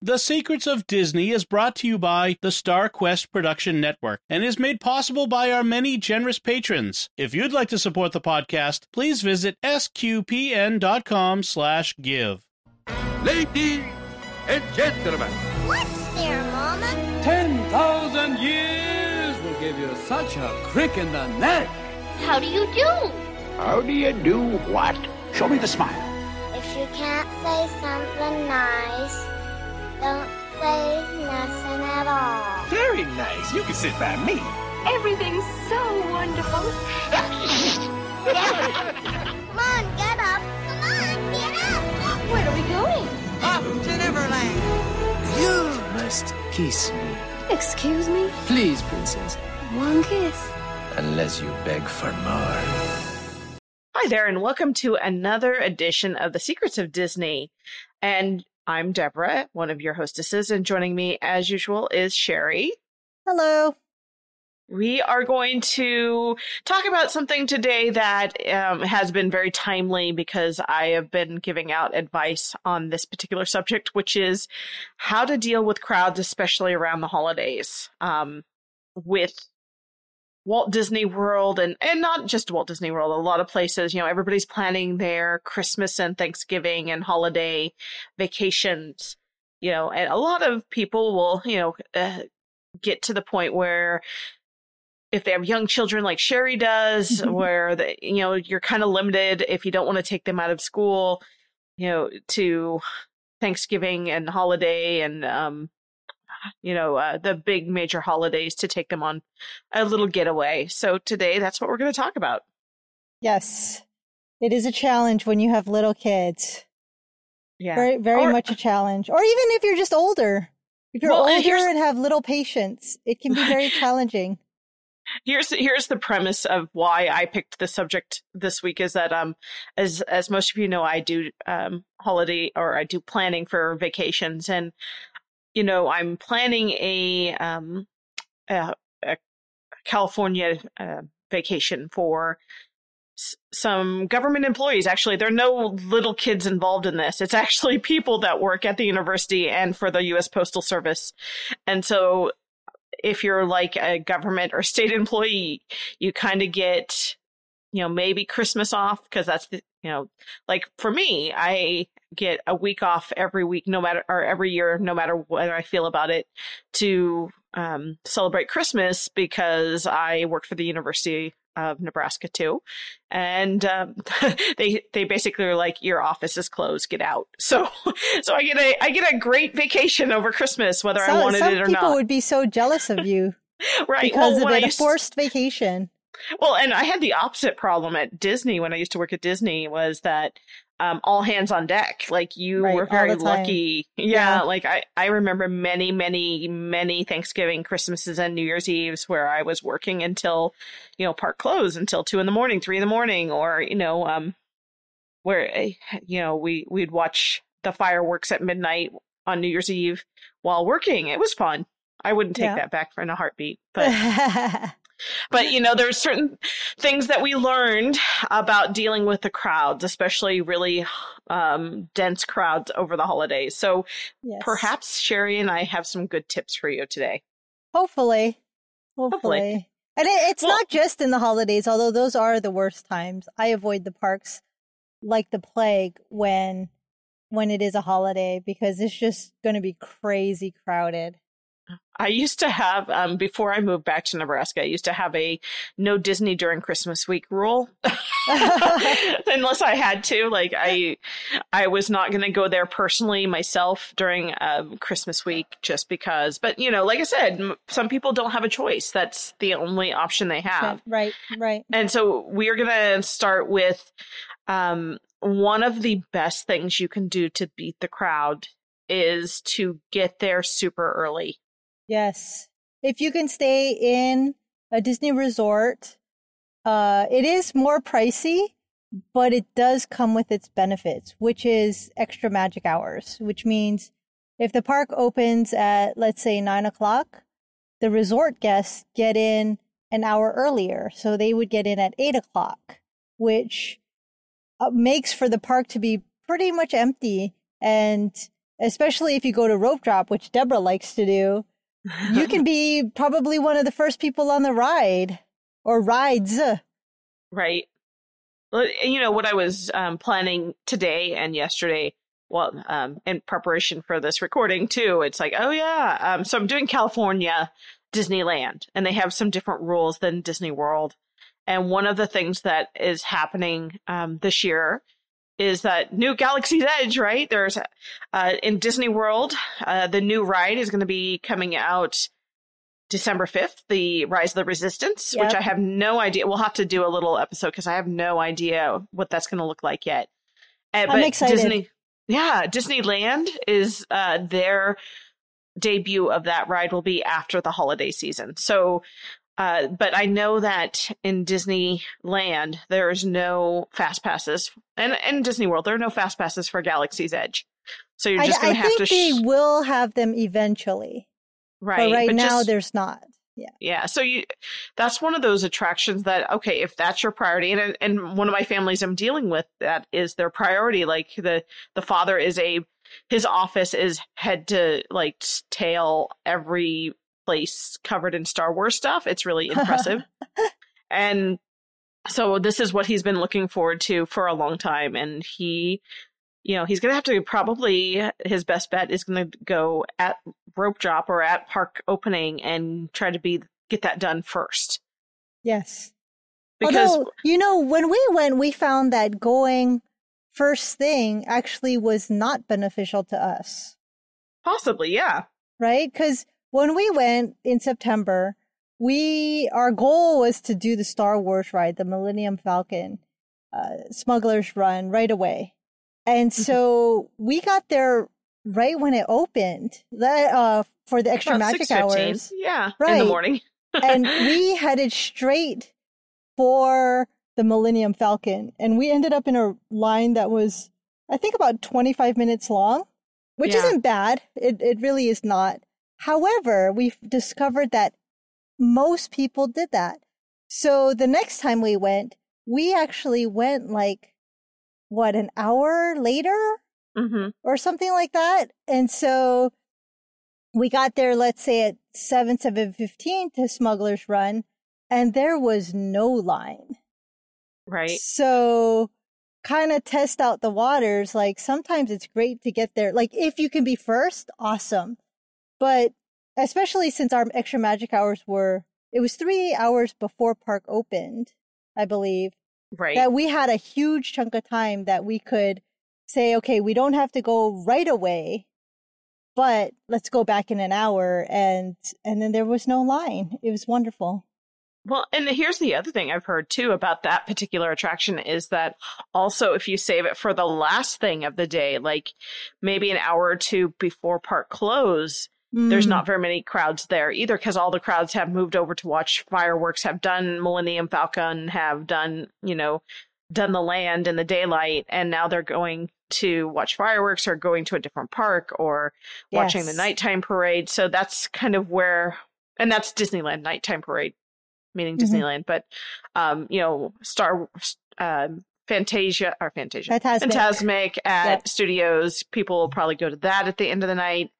The Secrets of Disney is brought to you by the Star Quest Production Network and is made possible by our many generous patrons. If you'd like to support the podcast, please visit sqpn.com slash give. Ladies and gentlemen, What's there, Mama? 10,000 years will give you such a crick in the neck. How do you do? how do you do what? Show me the smile. If you can't say something nice, don't say nothing at all. Very nice. You can sit by me. Everything's so wonderful. Come on, get up. Come on, get up. Where are we going? Up to Neverland. You must kiss me. Excuse me? Please, princess. One kiss. Unless you beg for more. Hi there, and welcome to another edition of The Secrets of Disney. And I'm Deborah, one of your hostesses, and joining me as usual is Sherry. Hello. We are going to talk about something today that um, has been very timely because I have been giving out advice on this particular subject, which is how to deal with crowds, especially around the holidays. Um, with Walt Disney World and and not just Walt Disney World, a lot of places, you know, everybody's planning their Christmas and Thanksgiving and holiday vacations, you know, and a lot of people will, you know, uh, get to the point where if they have young children like Sherry does, where the, you know, you're kind of limited if you don't want to take them out of school, you know, to Thanksgiving and holiday and um you know, uh, the big major holidays to take them on a little getaway. So today, that's what we're going to talk about. Yes. It is a challenge when you have little kids. Yeah. Very, very Or- much a challenge. Or even if you're just older. If you're Well, older here's- and have little patience, it can be very challenging. here's here's the premise of why I picked the subject this week is that um as as most of you know I do um holiday or I do planning for vacations and you know I'm planning a um a, a California uh, vacation for s- some government employees. Actually there are no little kids involved in this. It's actually people that work at the university and for the US Postal Service. And so if you're like a government or state employee, you kind of get, you know, maybe Christmas off because that's the, you know, like for me, I get a week off every week, no matter, or every year, no matter whether I feel about it, to um, celebrate Christmas because I work for the University of Nebraska too, and um, they they basically are like your office is closed, get out. So so I get a I get a great vacation over Christmas, whether I wanted it or not. people would be so jealous of you right because well, of I it. A forced vacation. Well and i had the opposite problem at disney when i used to work at disney was that um, all hands on deck. Like you Right, were very lucky. Yeah, Yeah. like I, I remember many many many thanksgiving christmases and new year's eves where i was working until you know park closed until two in the morning three in the morning or you know um where eh, you know we we'd watch the fireworks at midnight on new year's eve while working. It was fun. I wouldn't take Yeah. that back for in a heartbeat but but you know there's certain things that we learned about dealing with the crowds especially really um, dense crowds over the holidays so Yes. perhaps sherry and i have some good tips for you today Hopefully. Hopefully. Hopefully. And it, it's Well- not just in the holidays, although those are the worst times. I avoid the parks like the plague when when it is a holiday because it's just going to be crazy crowded. I used to have um, before i moved back to nebraska i used to have a no disney during christmas week rule. Unless i had to like i i was not going to go there personally myself during um, christmas week just because but you know like i said m- some people don't have a choice. That's the only option they have. Right, right. And so we are going to start with um, one of the best things you can do to beat the crowd is to get there super early. Yes. If you can stay in a Disney resort, uh, it is more pricey, but it does come with its benefits, which is extra magic hours, which means if the park opens at, let's say, nine o'clock, the resort guests get in an hour earlier. So they would get in at eight o'clock, which uh, makes for the park to be pretty much empty and especially if you go to rope drop, which Deborah likes to do, you can be probably one of the first people on the ride or rides. Right. Well, you know what I was um, planning today and yesterday. Well, um, in preparation for this recording too, it's like, oh yeah. Um, so I'm doing California Disneyland, and they have some different rules than Disney World. And one of the things that is happening um, this year is that new Galaxy's Edge, right? There's uh, in Disney World, uh, the new ride is going to be coming out December 5th, the Rise of the Resistance, Yep. which I have no idea. We'll have to do a little episode because I have no idea what that's going to look like yet. Uh, I'm excited. Disney, yeah, Disneyland is uh, their debut of that ride will be after the holiday season. So, uh, but I know that in Disneyland there's no fast passes, and in Disney World there are no fast passes for Galaxy's Edge. So you're just going I to have think to they sh- will have them eventually, right. but right now just- there's not. Yeah. Yeah, so you that's one of those attractions that okay, if that's your priority and and one of my families I'm dealing with that is their priority like the the father is a his office is head to like tail every place covered in Star Wars stuff. It's really impressive. and so this is what he's been looking forward to for a long time and he you know, he's going to have to probably his best bet is going to go at rope drop or at park opening and try to be get that done first. Yes. Because Although, you know, when we went, we found that going first thing actually was not beneficial to us, possibly, yeah. right? Because when we went in September, we our goal was to do the Star Wars ride, the Millennium Falcon, uh, Smuggler's Run, right away, and Mm-hmm. so we got there right when it opened that, uh, for the extra About magic 6:15. hours. Yeah, right. in the morning. and we headed straight for the Millennium Falcon. And we ended up in a line that was, I think, about 25 minutes long, which Yeah. isn't bad. It, it really is not. However, we've discovered that most people did that. So the next time we went, we actually went like, what, an hour later? hmm or something like that. And so we got there, let's say at seven, seven fifteen to Smuggler's Run, and there was no line. Right. So kind of test out the waters. Like sometimes it's great to get there. Like if you can be first, awesome. But especially since our extra magic hours were, it was three hours before park opened, I believe Right. that we had a huge chunk of time that we could say, okay, we don't have to go right away, but let's go back in an hour. And, and then there was no line. It was wonderful. Well, and here's the other thing I've heard too about that particular attraction is that also if you save it for the last thing of the day, like maybe an hour or two before park close, there's Mm. not very many crowds there either because all the crowds have moved over to watch fireworks, have done Millennium Falcon, have done, you know, done the land in the daylight, and now they're going to watch fireworks or going to a different park or watching the nighttime parade. So that's kind of where, and that's Disneyland nighttime parade, meaning Mhm. Disneyland. But, um, you know, Star, um, Fantasia or Fantasia, Fantasmic. Fantasmic at Yep. studios. People will probably go to that at the end of the night.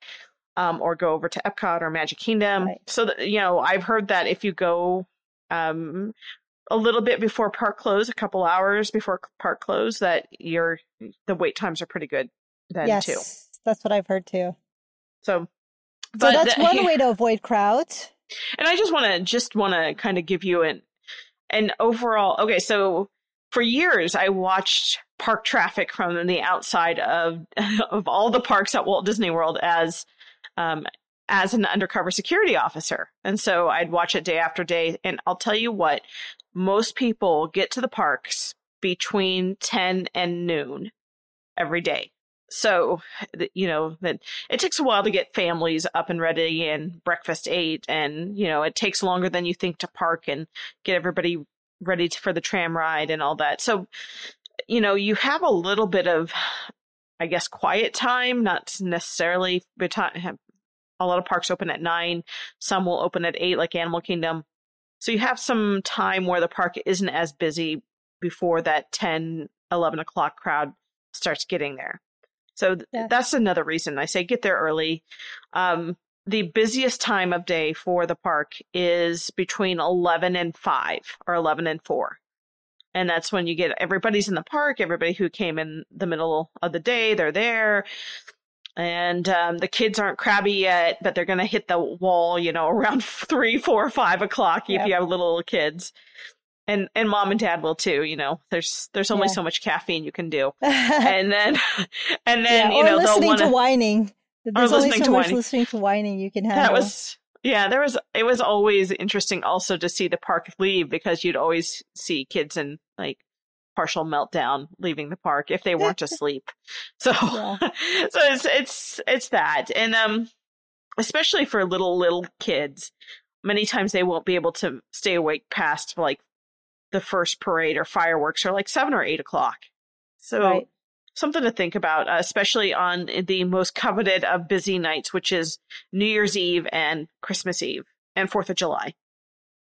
Um, or go over to Epcot or Magic Kingdom. Right. So that you know, I've heard that if you go um, a little bit before park close, a couple hours before park close, that your the wait times are pretty good then yes, too. that's what I've heard too. So, So that's the- one way to avoid crowds. And I just want to just want to kind of give you an an overall. Okay, so for years I watched park traffic from the outside of of all the parks at Walt Disney World as um as an undercover security officer. And so I'd watch it day after day and I'll tell you what, most people get to the parks between 10 and noon every day. So, you know, that it takes a while to get families up and ready and breakfast ate. And, you know, it takes longer than you think to park and get everybody ready for the tram ride and all that. So, you know, you have a little bit of, I guess, quiet time, not necessarily a lot of parks open at nine. Some will open at eight, like Animal Kingdom. So you have some time where the park isn't as busy before that 10, 11 o'clock crowd starts getting there. So th- that's another reason I say get there early. Um, the busiest time of day for the park is between 11 and 5 or 11 and 4. And that's when you get everybody's in the park, everybody who came in the middle of the day, they're there. And um, the kids aren't crabby yet, but they're going to hit the wall, you know, around three, four, five o'clock if you have little kids. And and mom and dad will too, you know. There's there's only Yeah. so much caffeine you can do. And then and then yeah, you know they'll listening want to whining. There's only so much whining. listening to whining you can handle. that was yeah there was it was always interesting also to see the park leave because you'd always see kids in like partial meltdown leaving the park if they weren't asleep so Yeah. so it's it's it's that and um especially for little little kids many times they won't be able to stay awake past like the first parade or fireworks or like seven or eight o'clock so Right. something to think about, uh, especially on the most coveted of busy nights, which is New Year's Eve and Christmas Eve and Fourth of July.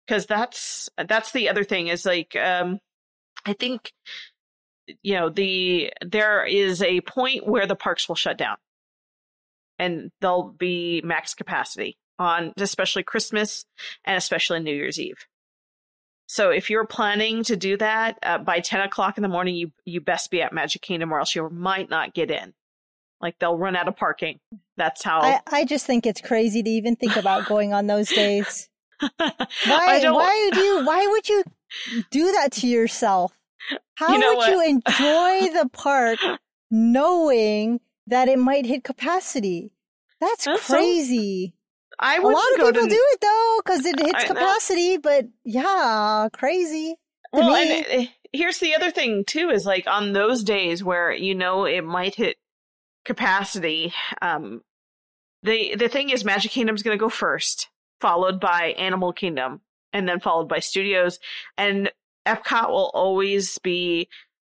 Because that's that's the other thing is like um, I think you know the there is a point where the parks will shut down and they'll be max capacity on especially Christmas and especially New Year's Eve. So if you're planning to do that uh, by 10 o'clock in the morning, you you best be at Magic Kingdom or else you might not get in. Like they'll run out of parking. That's how. I, I just think it's crazy to even think about going on those days. Why? Why do you? Why would you do that to yourself? How You know would what? you enjoy the park knowing that it might hit capacity? That's That's so- crazy. I A lot of people to, do it though because it hits capacity. But yeah, crazy. Well, me. and uh, here's the other thing too: is like on those days where you know it might hit capacity. Um, the the thing is, Magic Kingdom's going to go first, followed by Animal Kingdom, and then followed by Studios, and Epcot will always be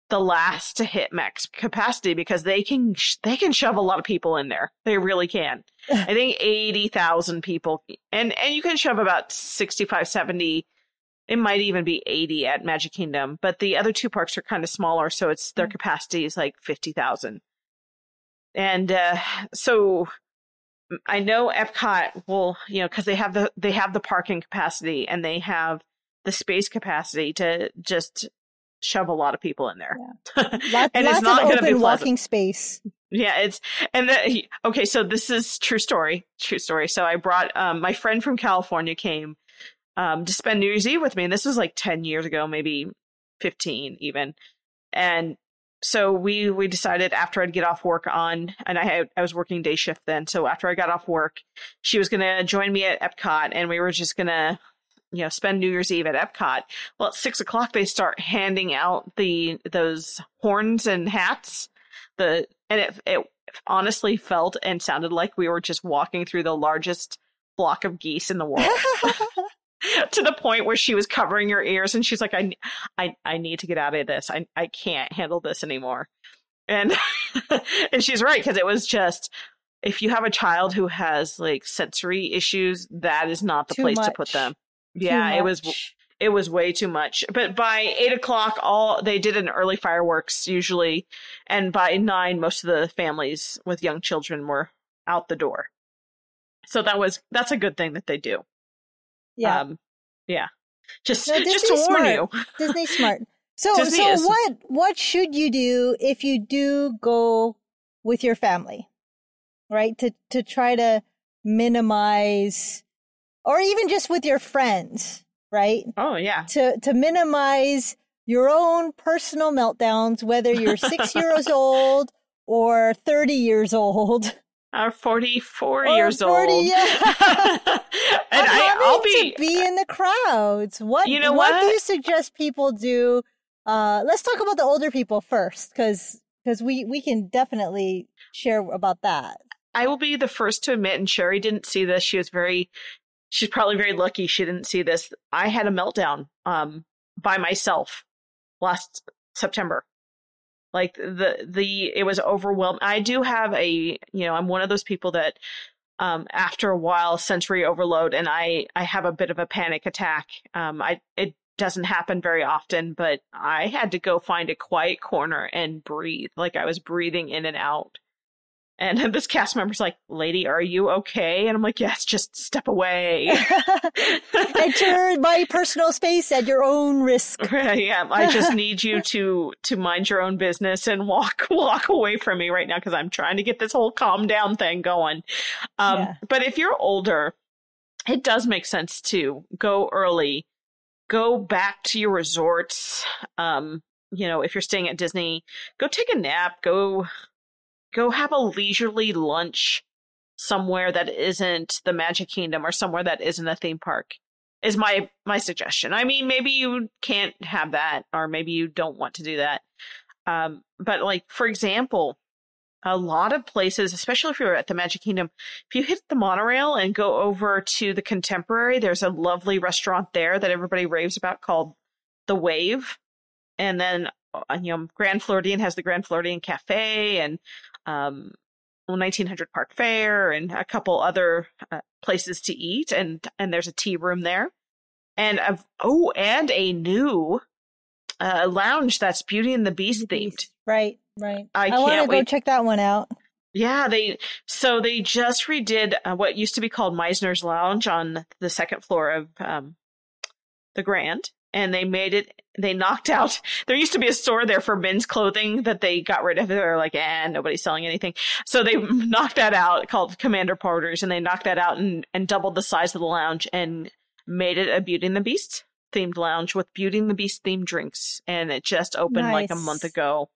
the last to hit max capacity because they can sh- they can shove a lot of people in there. They really can. I think 80,000 people and and you can shove about 65 70 it might even be 80 at Magic Kingdom, but the other two parks are kind of smaller so it's their capacity is like 50,000. And uh so I know Epcot will, you know, cuz they have the they have the parking capacity and they have the space capacity to just shove a lot of people in there. Lot, and it's not going to be open pleasant. walking space. Yeah, it's and the, okay. So this is true story. True story. So I brought um, my friend from California came um, to spend New Year's Eve with me, and this was like ten years ago, maybe fifteen even. And so we we decided after I'd get off work on, and I had I was working day shift then. So after I got off work, she was gonna join me at Epcot, and we were just gonna you know spend New Year's Eve at Epcot. Well, at six o'clock they start handing out the those horns and hats. The and it it honestly felt and sounded like we were just walking through the largest flock of geese in the world. to the point where she was covering her ears and she's like I I I need to get out of this. I I can't handle this anymore. And and she's right because it was just if you have a child who has like sensory issues, that is not the Too place to put them. Too Yeah, it was it was way too much. But by eight o'clock, all they did an early fireworks usually, and by nine, most of the families with young children were out the door. So that was that's a good thing that they do. Yeah. um, yeah. Just No, just to warn smart. you. Disney smart. So, Disney so is. what what should you do if you do go with your family, right? To to try to minimize, or even just with your friends, right? Oh yeah, To to minimize your own personal meltdowns, whether you're six years old or thirty years old. I'm 44 Or years 40, old. yeah. and I, having I'll be to be in the crowds. What You know what, do you suggest people do? Uh, let's talk about the older people first, because we we can definitely share about that. I will be the first to admit, and Sherry didn't see this. She was very, she's probably very lucky she didn't see this. I had a meltdown um, by myself last September. Like the the it was overwhelming. I do have a you know I'm one of those people that um, after a while sensory overload and I I have a bit of a panic attack. Um, I it doesn't happen very often, but I had to go find a quiet corner and breathe. Like I was breathing in and out And this cast member's like, "Lady, are you okay?" And I'm like, "Yes, just step away." Enter my personal space at your own risk. yeah, I just need you to to mind your own business and walk walk away from me right now because I'm trying to get this whole calm down thing going. Um, Yeah. But if you're older, it does make sense to go early, go back to your resorts. Um, you know, if you're staying at Disney, go take a nap. Go go have a leisurely lunch somewhere that isn't the Magic Kingdom or somewhere that isn't a theme park is my my suggestion. I mean, maybe you can't have that, or maybe you don't want to do that. Um, but like for example, a lot of places, especially if you're at the Magic Kingdom, if you hit the monorail and go over to the Contemporary, there's a lovely restaurant there that everybody raves about called the Wave, and then uh, you know Grand Floridian has the Grand Floridian Cafe and um, 1900 Park Fare and a couple other uh, places to eat, and and there's a tea room there, and a, oh, and a new uh, lounge that's Beauty and the Beast themed. Right, right. I want to go check that one out. Yeah, they so they just redid uh, what used to be called Mizner's Lounge on the second floor of um, the Grand, and they made it. They knocked out. There used to be a store there for men's clothing that they got rid of. They're like, eh, nobody's selling anything. So they knocked that out, called Commander Porter's, and they knocked that out and and doubled the size of the lounge and made it a Beauty and the Beast themed lounge with Beauty and the Beast themed drinks. And it just opened like a month ago,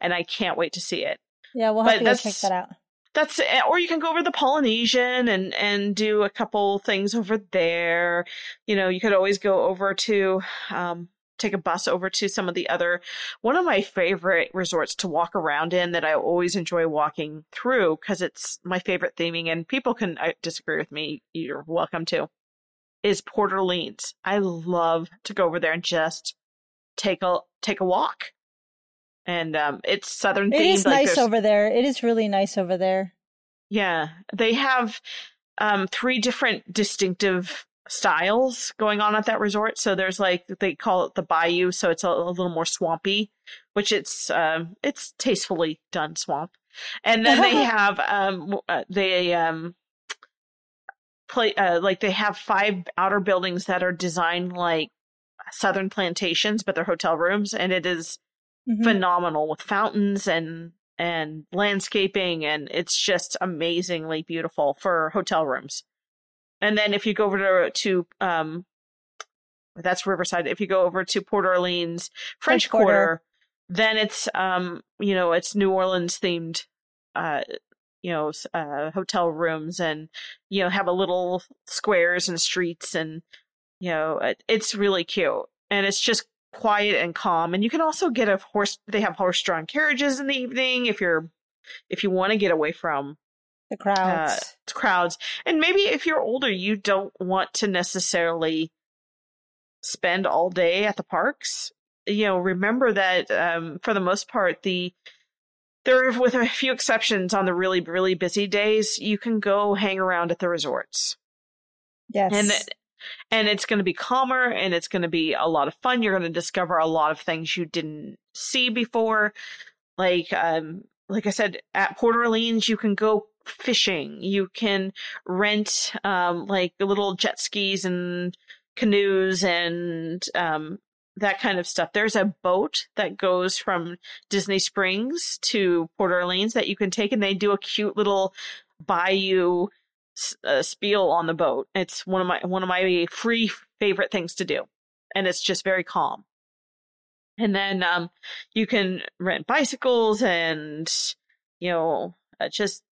and I can't wait to see it Yeah, we'll But have to go check that out. that's eh, or you can go over the Polynesian and and do a couple things over there. You know, you could always go over to um take a bus over to some of the other one of my favorite resorts to walk around in that I always enjoy walking through because it's my favorite theming and people can uh, disagree with me. You're welcome to. Is Port Orleans. I love to go over there and just take a take a walk. And um it's southern It themed. is like nice over there. It is really nice over there. yeah, they have um, three different distinctive styles going on at that resort. So there's like they call it the bayou, so it's a, a little more swampy, which it's um, it's tastefully done swamp. And then they have um, uh, they um, play uh, like they have five outer buildings that are designed like southern plantations, but they're hotel rooms, and it is Mhm. phenomenal with fountains and and landscaping and it's just amazingly beautiful for hotel rooms. And then if you go over to, to um that's Riverside. If you go over to Port Orleans French, French Quarter, Quarter. then it's um you know it's New Orleans themed uh you know uh hotel rooms and you know have a little squares and streets and you know it, it's really cute and it's just quiet and calm and you can also get a horse they have horse drawn carriages in the evening if you're if you want to get away from The crowds. crowds. And maybe if you're older you don't want to necessarily spend all day at the parks. You know remember that um, for the most part the there are with a few exceptions on the really really busy days you can go hang around at the resorts. Yes. and and it's going to be calmer and it's going to be a lot of fun. You're going to discover a lot of things you didn't see before. Like um like i said at port orleans you can go fishing you can rent um like little jet skis and canoes and um that kind of stuff there's a boat that goes from disney springs to port orleans that you can take and they do a cute little bayou uh, spiel on the boat. It's one of my one of my free favorite things to do, and it's just very calm. And then um, you can rent bicycles and you know uh, just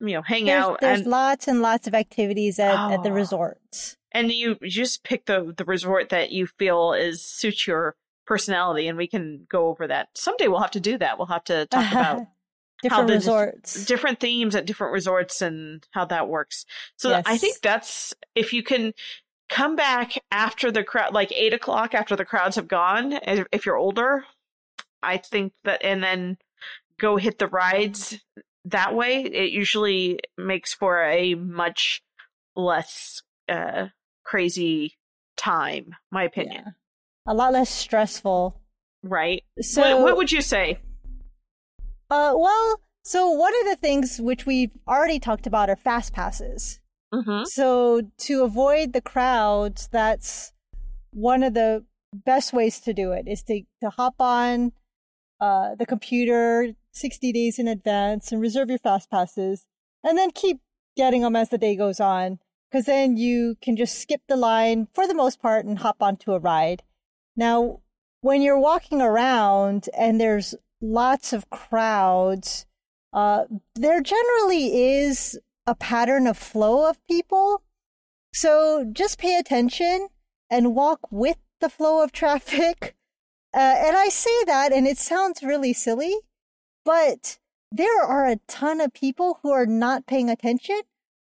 you know hang there's, out there's and lots and lots of activities at, at the Oh. resorts. and you just pick the the resort that you feel is suits your personality, and we can go over that someday. We'll have to do that. We'll have to talk about different the- resorts. different themes at different resorts and how that works. So I think that's if you can come back after the crowd, like eight o'clock after the crowds have gone, if if you're older, I think that, and then go hit the rides that way, it usually makes for a much less uh, crazy time, my opinion. Yeah. A lot less stressful. Right? So, what, what would you say? uh, well, so one of the things which we've already talked about are fast passes. Mm-hmm. So to avoid the crowds, that's one of the best ways to do it is to, to hop on uh, the computer 60 days in advance and reserve your fast passes and then keep getting them as the day goes on because then you can just skip the line for the most part and hop onto a ride. Now, when you're walking around and there's lots of crowds, uh, there generally is a pattern of flow of people. So just pay attention and walk with the flow of traffic. Uh, and I say that, and it sounds really silly, but there are a ton of people who are not paying attention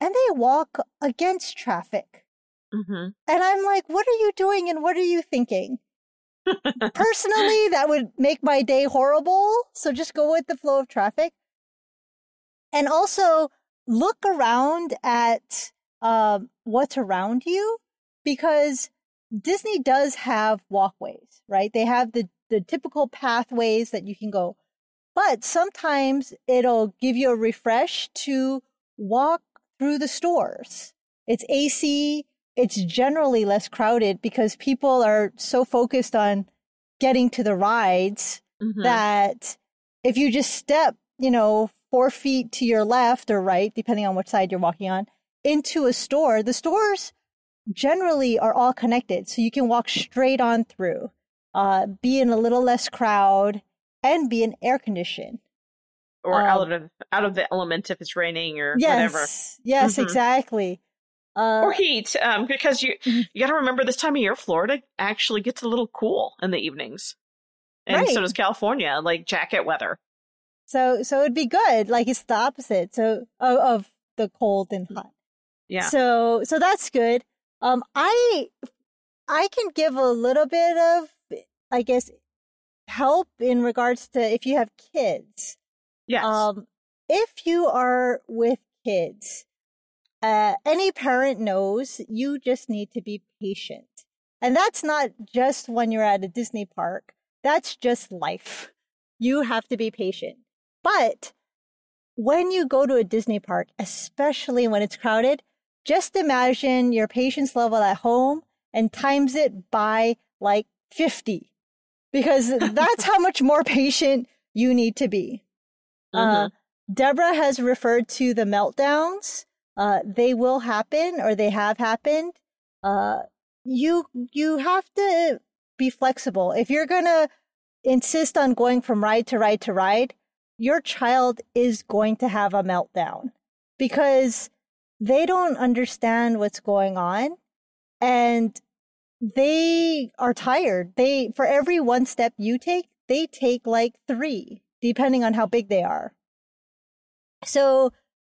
and they walk against traffic. Mm-hmm. And I'm like, what are you doing and what are you thinking? Personally, that would make my day horrible. So just go with the flow of traffic. And also look around at um, what's around you because Disney does have walkways, right? They have the, the typical pathways that you can go. But sometimes it'll give you a refresh to walk through the stores. It's AC. It's generally less crowded because people are so focused on getting to the rides Mhm. that if you just step, you know, four feet to your left or right, depending on which side you're walking on, into a store, the stores generally are all connected. So you can walk straight on through, uh, be in a little less crowd, and be in air conditioned. or Um, out of out of the element if it's raining or whatever. Yes, yes, Mhm. exactly. Uh, Or heat, um, because you Mhm. you got to remember this time of year, Florida actually gets a little cool in the evenings, and so does California, like jacket weather. so, so it'd be good. Like it's the opposite. So of, of the cold and hot. Yeah, So so that's good. Um I I can give a little bit of I guess help in regards to if you have kids. yes, Um if you are with kids, uh any parent knows you just need to be patient. And that's not just when you're at a Disney park. That's just life. You have to be patient. But when you go to a Disney park, especially when it's crowded, just imagine your patience level at home and times it by like 50 because that's how much more patient you need to be. Uh, Deborah has referred to the meltdowns. Uh, they will happen or they have happened. Uh, you, you have to be flexible. If you're going to insist on going from ride to ride to ride, your child is going to have a meltdown because they don't understand what's going on and they are tired. They, for every one step you take, they take like three, depending on how big they are. So,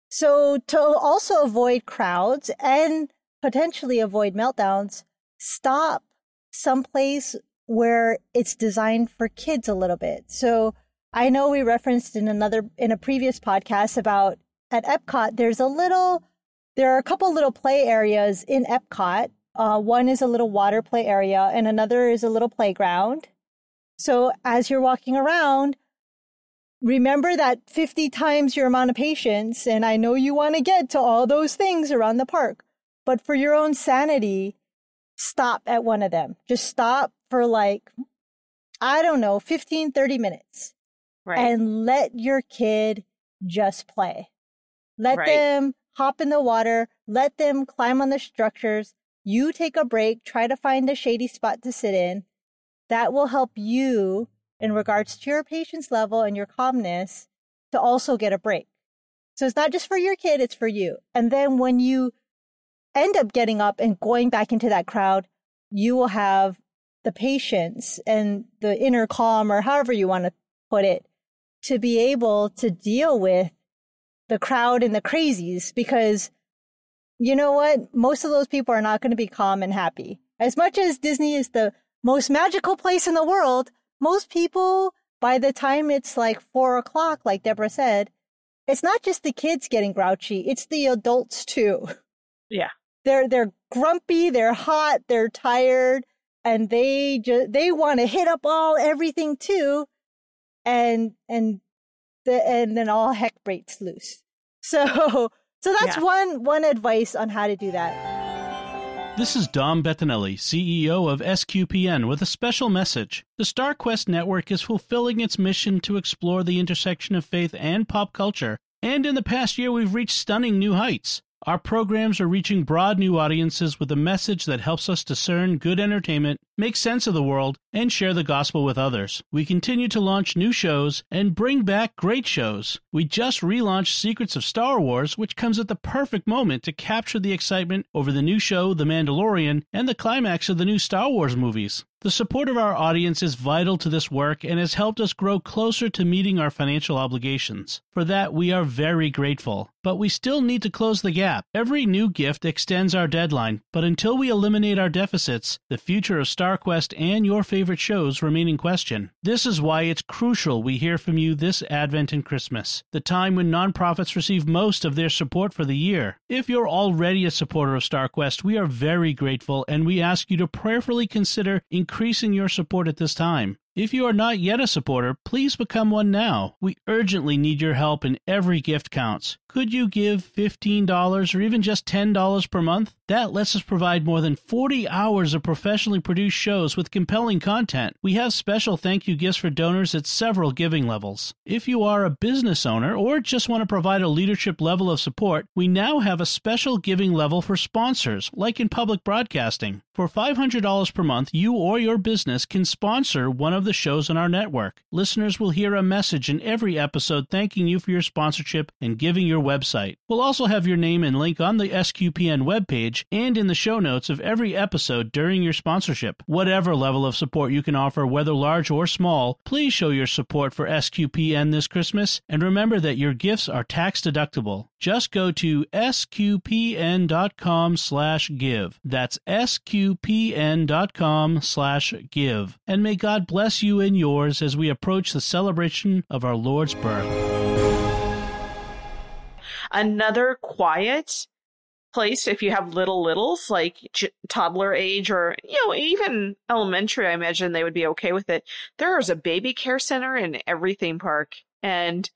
so to also avoid crowds and potentially avoid meltdowns, stop someplace where it's designed for kids a little bit. So I know we referenced in another in a previous podcast about at Epcot there's a little there are a couple little play areas in Epcot. Uh, one is a little water play area and another is a little playground. So as you're walking around, remember that 50 times your amount of patience and I know you want to get to all those things around the park, but for your own sanity, stop at one of them. Just stop for like I don't know, 15 30 minutes right. and let your kid just play. Let Right. them hop in the water, let them climb on the structures. You take a break, try to find a shady spot to sit in. That will help you in regards to your patience level and your calmness to also get a break. So it's not just for your kid, it's for you. And then when you end up getting up and going back into that crowd, you will have the patience and the inner calm or however you want to put it to be able to deal with the crowd and the crazies because you know what? Most of those people are not going to be calm and happy. As much as Disney is the most magical place in the world, most people, by the time it's like four o'clock, like Deborah said, it's not just the kids getting grouchy, it's the adults too. Yeah. They're, they're grumpy, they're hot, they're tired, and they just, they want to hit up all everything too. And, and the, and then all heck breaks loose. So so that's Yeah. one one advice on how to do that. This is Dom Bettinelli, CEO of SQPN, with a special message. The StarQuest Network is fulfilling its mission to explore the intersection of faith and pop culture, and in the past year we've reached stunning new heights. Our programs are reaching broad new audiences with a message that helps us discern good entertainment, make sense of the world, and share the gospel with others. We continue to launch new shows and bring back great shows. We just relaunched Secrets of Star Wars, which comes at the perfect moment to capture the excitement over the new show, The Mandalorian, and the climax of the new Star Wars movies. The support of our audience is vital to this work and has helped us grow closer to meeting our financial obligations. For that, we are very grateful. But we still need to close the gap. Every new gift extends our deadline, but until we eliminate our deficits, the future of StarQuest and your favorite shows remain in question. This is why it's crucial we hear from you this Advent and Christmas, the time when nonprofits receive most of their support for the year. If you're already a supporter of StarQuest, we are very grateful and we ask you to prayerfully consider increasing your support at this time. If you are not yet a supporter, please become one now. We urgently need your help and every gift counts. Could you give $15 or even just $10 per month? That lets us provide more than 40 hours of professionally produced shows with compelling content. We have special thank you gifts for donors at several giving levels. If you are a business owner or just want to provide a leadership level of support, we now have a special giving level for sponsors, like in public broadcasting. For $500 per month, you or your business can sponsor one of the shows on our network. Listeners will hear a message in every episode thanking you for your sponsorship and giving your website. We'll also have your name and link on the SQPN webpage and in the show notes of every episode during your sponsorship. Whatever level of support you can offer, whether large or small, please show your support for SQPN this Christmas and remember that your gifts are tax deductible. Just go to sqpn.com slash give. That's sqpn.com slash give. And may God bless you and yours as we approach the celebration of our Lord's birth. Another quiet place if you have little littles like j- toddler age or you know even elementary i imagine they would be okay with it there is a baby care center in every theme park and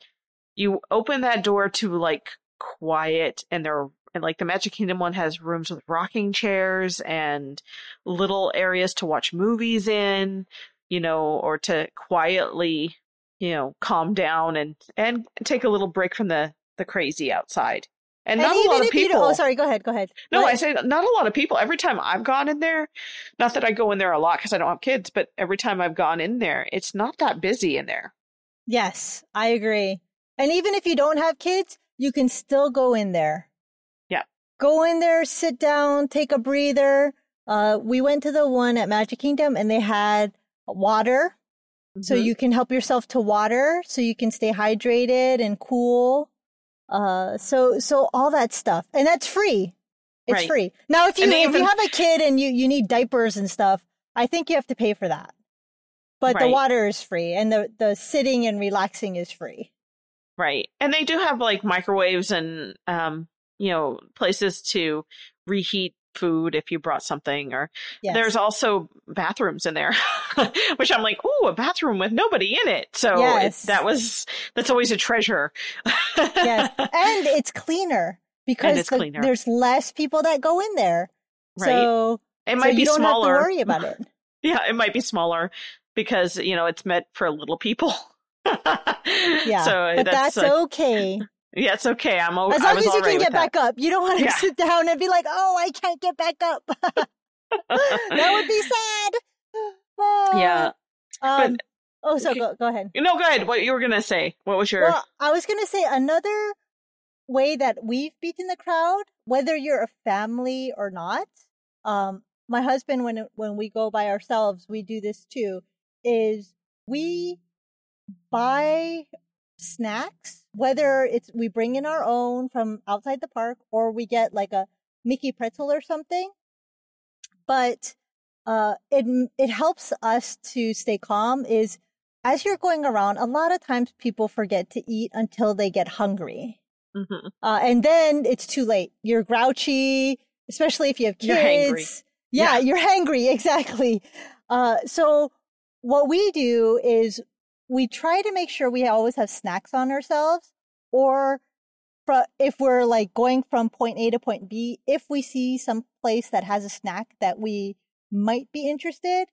you open that door to like quiet and there and like the magic kingdom one has rooms with rocking chairs and little areas to watch movies in you know or to quietly you know calm down and and take a little break from the the crazy outside and, not a lot of oh, people oh, sorry, go ahead, go ahead. no, Go I ahead. say not a lot of people. Every time I've gone in there, not that I go in there a lot because I don't have kids, but every time I've gone in there, it's not that busy in there. Yes, I agree. And even if you don't have kids, you can still go in there. Yeah. Go in there, sit down, take a breather. Uh, we went to the one at Magic Kingdom and they had water. So Mhm. you can help yourself to water so you can stay hydrated and cool. Uh, so, so all that stuff. And that's free. It's Right. free. Now, if you, if you have a kid and you, you need diapers and stuff, I think you have to pay for that. But the water is free and the, the sitting and relaxing is free. Right, and they do have like microwaves and um, you know, places to reheat food if you brought something or Yes. there's also bathrooms in there which i'm like ooh a bathroom with nobody in it so it- that was that's always a treasure yes, and it's cleaner because it's the- cleaner. there's less people that go in there. Right. So it so might be you don't smaller have to worry about it. Yeah, it might be smaller because you know it's meant for little people. Yeah, so but that's, uh, okay. yeah, it's okay. I'm o- As long as you right can get that. back up. You don't want to Yeah. sit down and be like, "Oh, I can't get back up." that would be sad. Yeah, Um, but- oh, so go go ahead. no, go ahead. What you were gonna say? What was your? Well, I was going to say another way that we've beaten the crowd, whether you're a family or not. Um, my husband, when when we go by ourselves, we do this too. Is we buy snacks, whether it's we bring in our own from outside the park or we get like a Mickey pretzel or something. But uh, it it helps us to stay calm. Is as you're going around, a lot of times people forget to eat until they get hungry. Mhm. Uh, and then it's too late. You're grouchy, especially if you have kids. You're. Yeah, Yeah. you're hangry, exactly. Uh, so what we do is we try to make sure we always have snacks on ourselves or if we're like going from point A to point B, if we see some place that has a snack that we might be interested,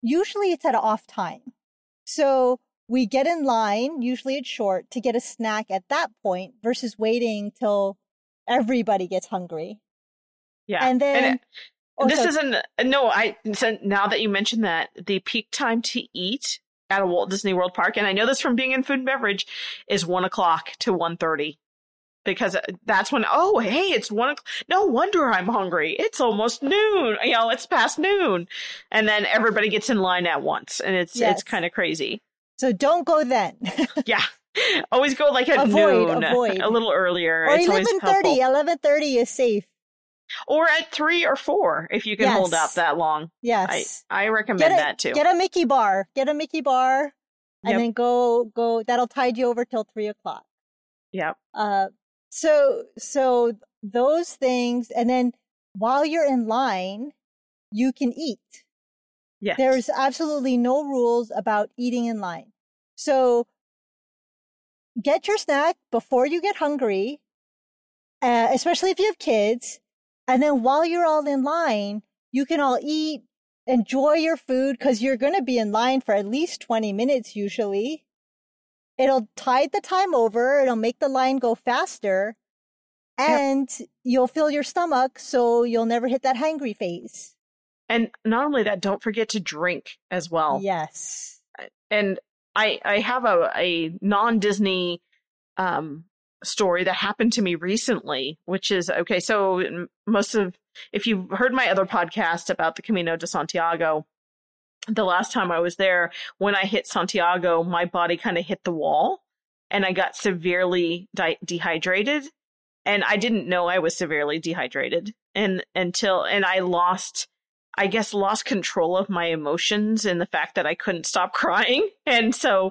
usually it's at an off time. So we get in line, usually it's short, to get a snack at that point versus waiting till everybody gets hungry. Yeah. And then oh, this so- isn't no i so now that you mentioned that the peak time to eat at a walt disney world park. And i know this from being in food and beverage is 1 o'clock to 1.30 because uh, that's when oh hey it's 1 o'clock. No wonder i'm hungry. It's almost noon. You know it's past noon. And then everybody gets in line at once. And it's Yes. it's kind of crazy. So don't go then. yeah. Always go like at Avoid, noon. avoid. a little earlier. Or eleven thirty. Eleven thirty is safe. Or at 3 or 4 if you can hold out that long Yes. i i recommend a, that too Get a Mickey bar. Get a Mickey bar, and Yep. then go go. That'll tide you over till three o'clock. yep Uh, so so those things, and then while you're in line, you can eat. yes There's absolutely no rules about eating in line. So get your snack before you get hungry, uh, especially if you have kids. And then while you're all in line, you can all eat, enjoy your food because you're going to be in line for at least 20 minutes usually. It'll tide the time over. It'll make the line go faster and you'll fill your stomach so you'll never hit that hangry phase. And not only that, don't forget to drink as well. Yes. And I I have a a non Disney um story that happened to me recently, which is okay. So most of if you've heard my other podcast about the Camino de Santiago, the last time I was there, when I hit Santiago, my body kind of hit the wall, and I got severely dehydrated, and I didn't know I was severely dehydrated, and until and I lost I guess lost control of my emotions and the fact that I couldn't stop crying. And so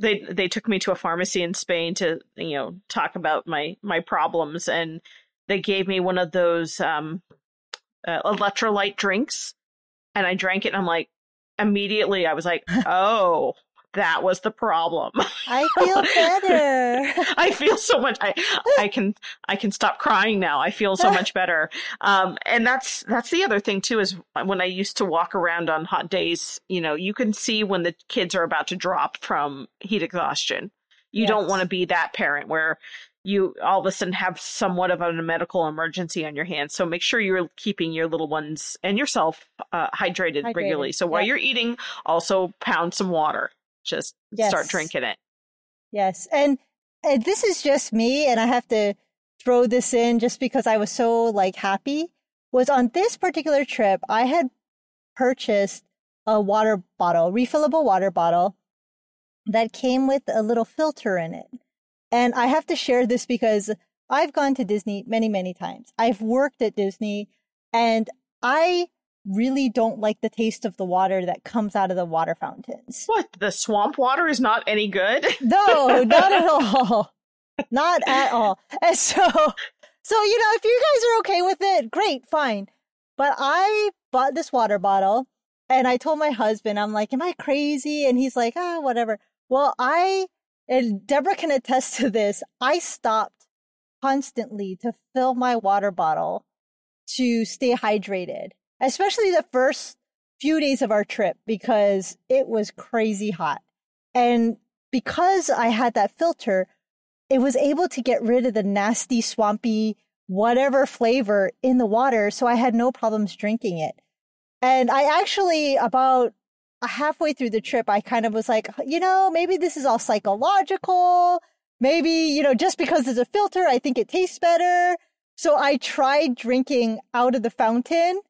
they they took me to a pharmacy in Spain to, you know, talk about my my problems and they gave me one of those um uh, electrolyte drinks and I drank it and I'm like immediately I was like, "Oh, that was the problem." I feel better. I feel so much. I I can I can stop crying now. I feel so much better. Um, and that's that's the other thing too is when I used to walk around on hot days. You know, you can see when the kids are about to drop from heat exhaustion. You don't want to be that parent where you all of a sudden have somewhat of a medical emergency on your hands. So make sure you're keeping your little ones and yourself uh, hydrated, Hydrated, regularly. So while yep. you're eating, also pound some water. Just start drinking it. Yes. And, and this is just me, and I have to throw this in just because I was so like happy. Was on this particular trip, I had purchased a water bottle, refillable water bottle that came with a little filter in it. And I have to share this because I've gone to Disney many, many times. I've worked at Disney and I really don't like the taste of the water that comes out of the water fountains. What the swamp water is not any good? No, not at all. Not at all. And so, so, you know, if you guys are okay with it, great, fine. But I bought this water bottle and I told my husband, I'm like, am I crazy? And he's like, ah, whatever. Well, I, and Deborah can attest to this, I stopped constantly to fill my water bottle to stay hydrated, especially the first few days of our trip because it was crazy hot. And because I had that filter, it was able to get rid of the nasty, swampy, whatever flavor in the water. So I had no problems drinking it. And I actually, about halfway through the trip, I kind of was like, you know, maybe this is all psychological. Maybe, you know, just because there's a filter, I think it tastes better. So I tried drinking out of the fountain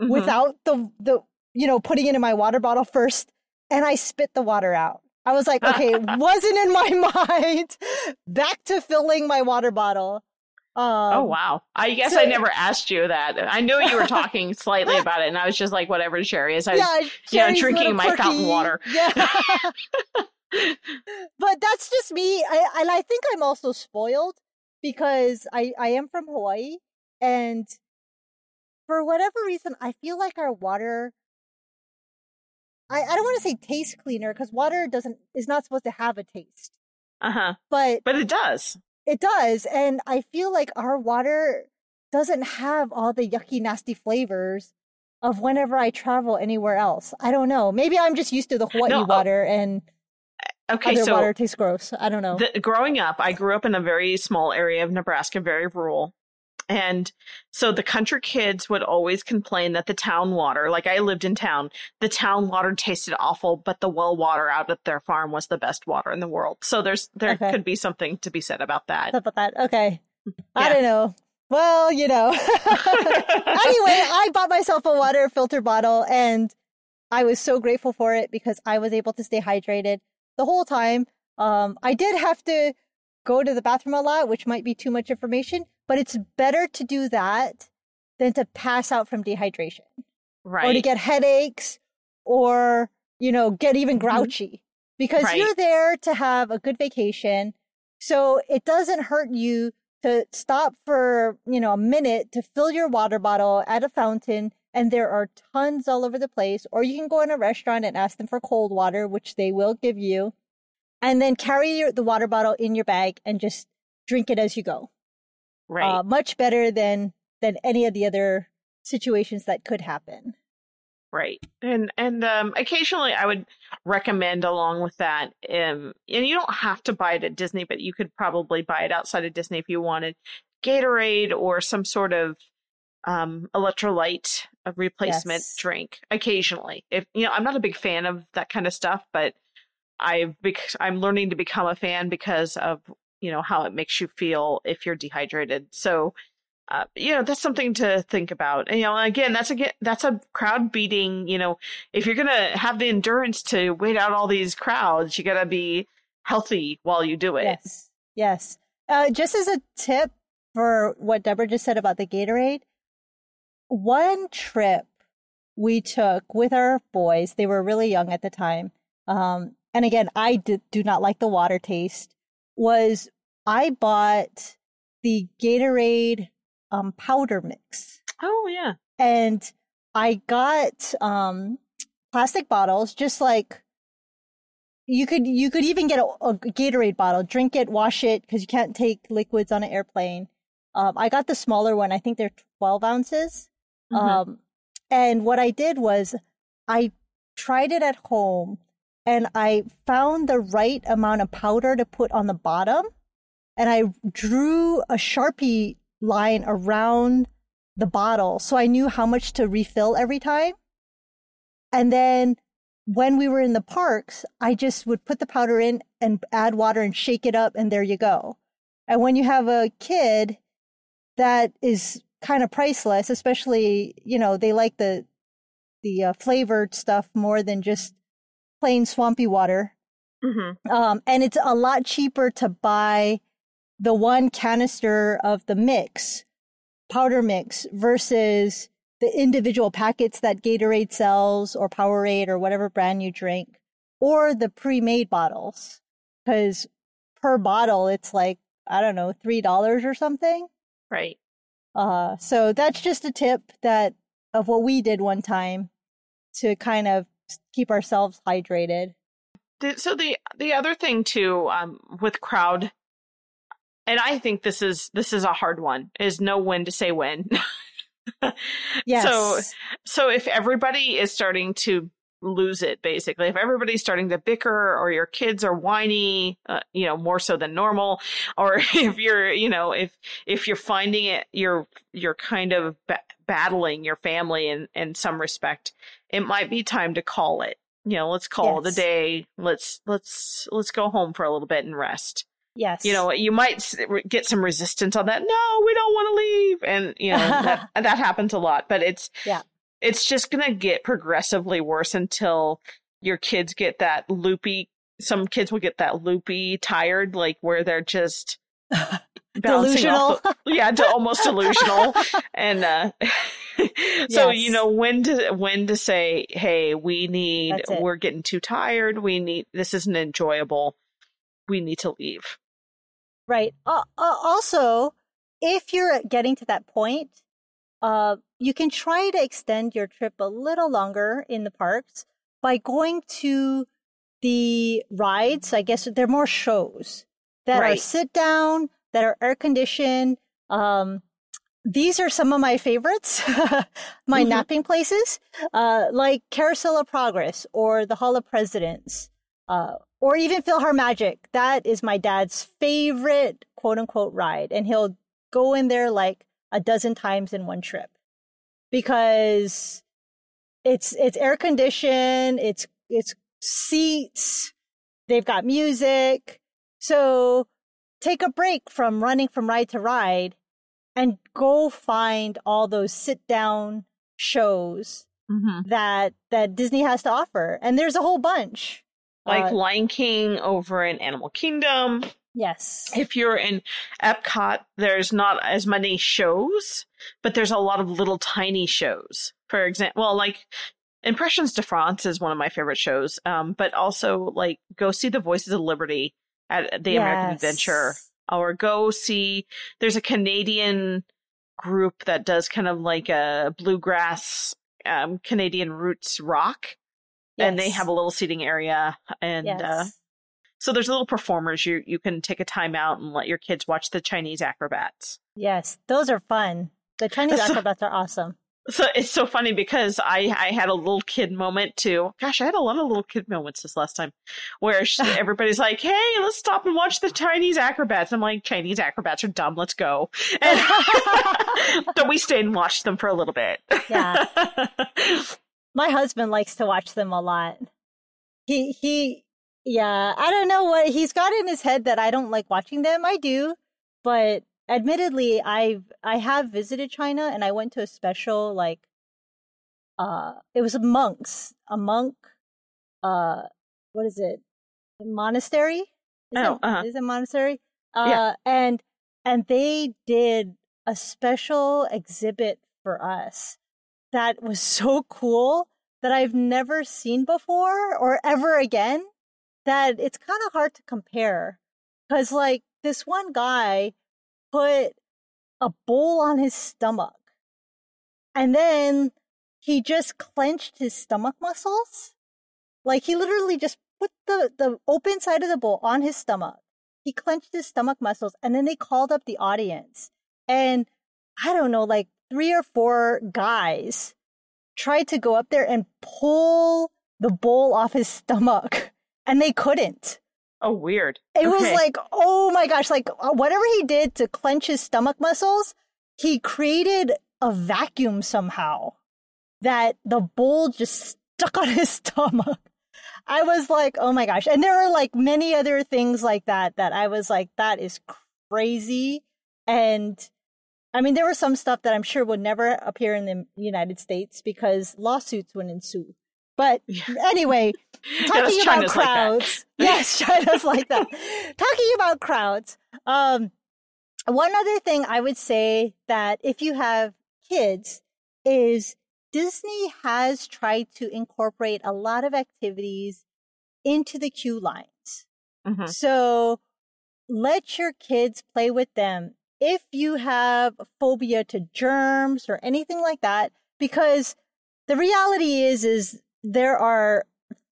Mhm. without the, the, you know, putting it in my water bottle first. And I spit the water out. I was like, okay, it wasn't in my mind. Back to filling my water bottle. Um, oh wow! I guess so- I never asked you that. I knew you were talking slightly about it, and I was just like, whatever, Sherry. As I was, yeah, you know, drinking my fountain water. Yeah. but that's just me. I, and I think I'm also spoiled because I, I am from Hawaii and for whatever reason, I feel like our water I, I don't want to say taste cleaner because water doesn't is not supposed to have a taste, Uh huh. but But it does. it does, and I feel like our water doesn't have all the yucky, nasty flavors of whenever I travel anywhere else. I don't know. Maybe I'm just used to the Hawaii No, water and Okay, other so water tastes gross. I don't know. the, growing up, I grew up in a very small area of Nebraska, very rural. And so the country kids would always complain that the town water, like I lived in town, the town water tasted awful, but the well water out at their farm was the best water in the world. So there's there Okay. could be something to be said about that. About that. Okay. I don't know. Well, you know. anyway, I bought myself a water filter bottle and I was so grateful for it because I was able to stay hydrated the whole time. Um, I did have to go to the bathroom a lot, which might be too much information, but it's better to do that than to pass out from dehydration Right. or to get headaches or, you know, get even Mhm. grouchy because Right. you're there to have a good vacation. So it doesn't hurt you to stop for, you know, a minute to fill your water bottle at a fountain. And there are tons all over the place. Or you can go in a restaurant and ask them for cold water, which they will give you. And then carry your, the water bottle in your bag and just drink it as you go. Right. Uh, much better than, than any of the other situations that could happen. Right. And and um occasionally I would recommend along with that um and you don't have to buy it at Disney, but you could probably buy it outside of Disney if you wanted Gatorade or some sort of um electrolyte a replacement Yes. drink occasionally. If you know, I'm not a big fan of that kind of stuff, but I've bec- I'm learning to become a fan because of you know how it makes you feel if you're dehydrated. So uh, you know that's something to think about. And, you know, again, that's a that's a crowd beating. You know, if you're gonna have the endurance to wait out all these crowds, you gotta be healthy while you do it. Yes. Yes. Uh, just as a tip for what Deborah just said about the Gatorade, one trip we took with our boys, they were really young at the time. Um, and again, I do not like the water taste, was I bought the Gatorade um, powder mix Oh yeah. and I got um plastic bottles, just like you could you could even get a, a Gatorade bottle, drink it, wash it because you can't take liquids on an airplane. Um, I got the smaller one. I think they're twelve ounces. Mhm. Um, and what I did was I tried it at home, and I found the right amount of powder to put on the bottom, and I drew a sharpie line around the bottle so I knew how much to refill every time. And then when we were in the parks, I just would put the powder in and add water and shake it up, and there you go. And when you have a kid that is kind of priceless, especially, you know, they like the the uh, flavored stuff more than just plain swampy water. Mhm. Um, and it's a lot cheaper to buy the one canister of the mix, powder mix, versus the individual packets that Gatorade sells or Powerade or whatever brand you drink, or the pre made bottles. Because per bottle, it's like, I don't know, $3 or something. Right. Uh, so that's just a tip that of what we did one time to kind of keep ourselves hydrated. So the the other thing too, um, with crowd, and I think this is this is a hard one, is know when to say when. Yes. So so if everybody is starting to lose it basically if everybody's starting to bicker or your kids are whiny uh, you know more so than normal or if you're you know if if you're finding it you're you're kind of ba- battling your family in in some respect it might be time to call it. You know let's call it a day. Let's let's let's go home for a little bit and rest. Yes. you know you might get some resistance on that. No we don't want to leave. And you know that, that happens a lot but it's Yeah. it's just gonna get progressively worse until your kids get that loopy some kids will get that loopy tired like where they're just off the- yeah to almost delusional and uh so Yes. you know when to when to say hey we need we're getting too tired we need this isn't enjoyable we need to leave Right. Uh, uh, also, if you're getting to that point, uh, you can try to extend your trip a little longer in the parks. by going to the rides. I guess they're more shows that are sit down, that are air conditioned. Um, these are some of my favorites, my Mhm. napping places, uh, like Carousel of Progress or the Hall of Presidents, uh, or even PhilharMagic. That is my dad's favorite quote unquote ride. And he'll go in there like a dozen times in one trip because it's, it's air conditioned. It's, it's seats. They've got music. So take a break from running from ride to ride and go find all those sit down shows Mm-hmm. that that Disney has to offer. And there's a whole bunch. Like Uh, Lion King over in Animal Kingdom. yes. If you're in Epcot, there's not as many shows, but there's a lot of little tiny shows. For example, well, like Impressions de France is one of my favorite shows. Um, but also like go see the Voices of Liberty at the American Adventure, or go see. There's a Canadian group that does kind of like a bluegrass um, Canadian roots rock, and they have a little seating area and. yes. Uh, so there's little performers. You you can take a time out and let your kids watch the Chinese acrobats. yes, those are fun. The Chinese acrobats are awesome. So it's so funny because I I had a little kid moment too. Gosh, I had a lot of little kid moments this last time, where sh everybody's like, "Hey, let's stop and watch the Chinese acrobats." I'm like, "Chinese acrobats are dumb. Let's go." And so we stayed and watched them for a little bit. Yeah. My husband likes to watch them a lot. He he yeah, I don't know what he's got in his head that I don't like watching them. I do, but admittedly, I've I have visited China and I went to a special like uh it was monks, a monk uh what is it? Monastery? Is Oh, it, uh-huh. is it monastery? Uh Yeah. and and they did a special exhibit for us that was so cool that I've never seen before or ever again that it's kind of hard to compare. Cause like this one guy put a bowl on his stomach and then he just clenched his stomach muscles. Like he literally just put the, the open side of the bowl on his stomach. He clenched his stomach muscles and then they called up the audience and I don't know, like three or four guys tried to go up there and pull the bowl off his stomach and they couldn't. Oh, weird. It was like, oh my gosh, like uh, whatever he did to clench his stomach muscles, he created a vacuum somehow that the bowl just stuck on his stomach. I was like, oh my gosh. And there are like many other things like that that I was like, that is crazy. And I mean, there was some stuff that I'm sure would never appear in the United States because lawsuits would ensue. But anyway, talking about China's like crowds. yes, China's like that. Talking about crowds. Um, one other thing I would say that if you have kids is Disney has tried to incorporate a lot of activities into the queue lines. Mhm. So let your kids play with them if you have phobia to germs or anything like that, because the reality is, is there are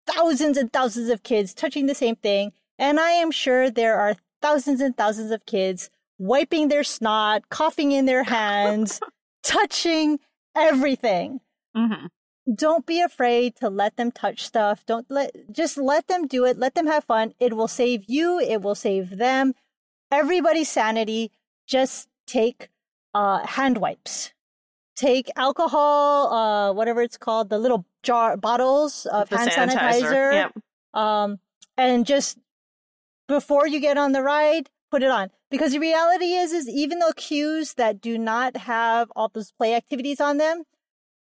thousands and thousands of kids touching the same thing. And I am sure there are thousands and thousands of kids wiping their snot, coughing in their hands, touching everything Mhm. don't be afraid to let them touch stuff. Don't let just let them do it. Let them have fun. It will save you. It will save them. Everybody's sanity. Just take uh, hand wipes. Take alcohol, uh, whatever it's called, the little jar bottles of The hand sanitizer. Yep. Um, and just before you get on the ride, put it on. Because the reality is, is even though queues that do not have all those play activities on them,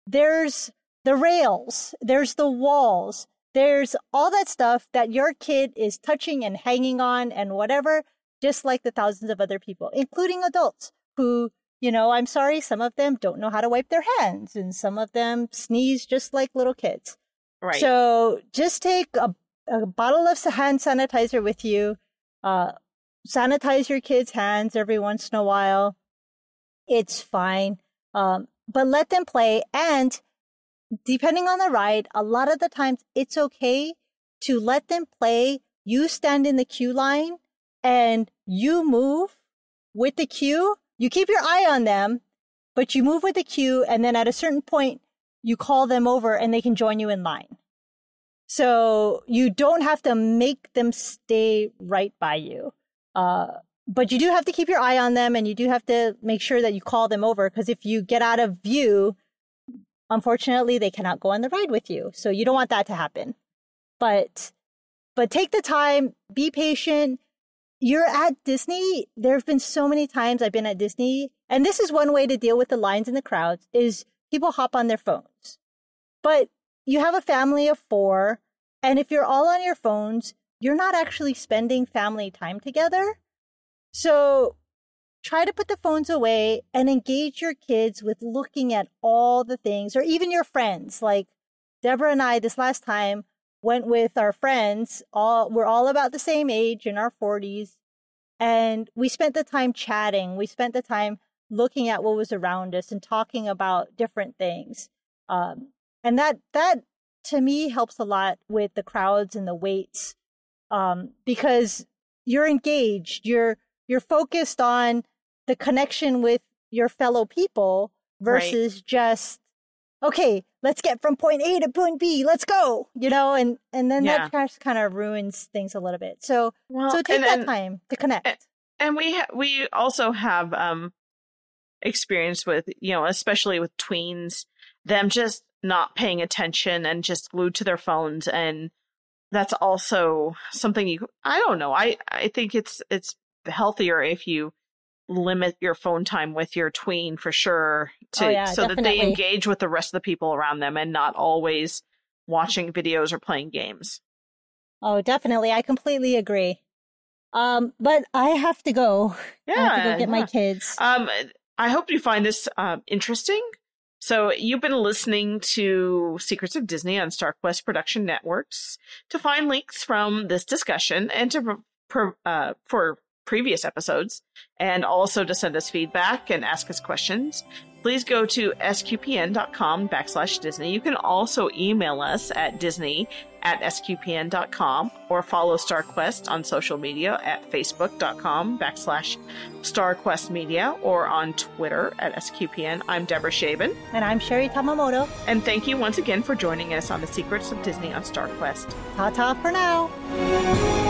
there's the rails, there's the walls, there's all that stuff that your kid is touching and hanging on and whatever, just like the thousands of other people, including adults who, you know, I'm sorry, some of them don't know how to wipe their hands and some of them sneeze just like little kids. Right. So just take a, a bottle of hand sanitizer with you. Uh, sanitize your kids' hands every once in a while. It's fine. Um, but let them play. And depending on the ride, a lot of the times it's okay to let them play. You stand in the queue line and you move with the queue. You keep your eye on them, but you move with the queue. And then at a certain point, you call them over and they can join you in line. So you don't have to make them stay right by you. Uh, but you do have to keep your eye on them and you do have to make sure that you call them over because if you get out of view, unfortunately, they cannot go on the ride with you. So you don't want that to happen. But, but take the time, be patient. You're at Disney. There have been so many times I've been at Disney, and this is one way to deal with the lines and the crowds is people hop on their phones. But you have a family of four, and if you're all on your phones, you're not actually spending family time together. So try to put the phones away and engage your kids with looking at all the things, or even your friends. Like Deborah and I, this last time, went with our friends. All we're all about the same age in our 40s, and we spent the time chatting. We spent the time looking at what was around us and talking about different things. Um, and that that to me helps a lot with the crowds and the waits um, because you're engaged. You're you're focused on the connection with your fellow people versus right. just okay let's get from point a to point b let's go you know and and then yeah. that just kind of ruins things a little bit so well, so take and, that and, time to connect and we ha- we also have um experience with you know especially with tweens them just not paying attention and just glued to their phones and that's also something you i don't know i i think it's it's healthier if you limit your phone time with your tween for sure to oh, yeah, so definitely. that they engage with the rest of the people around them and not always watching videos or playing games. Oh, definitely. I completely agree. Um, but I have to go. Yeah, I have to go get yeah. my kids. Um, I hope you find this uh, interesting. So you've been listening to Secrets of Disney on StarQuest Production Networks. To find links from this discussion and to uh, for previous episodes and also to send us feedback and ask us questions, please go to sqpn.com backslash Disney. You can also email us at Disney at sqpn.com or follow StarQuest on social media at facebook.com backslash StarQuest Media or on Twitter at SQPN. I'm Deborah Shaven. And I'm Sherry Tamamoto. And thank you once again for joining us on the Secrets of Disney on StarQuest. Ta ta for now.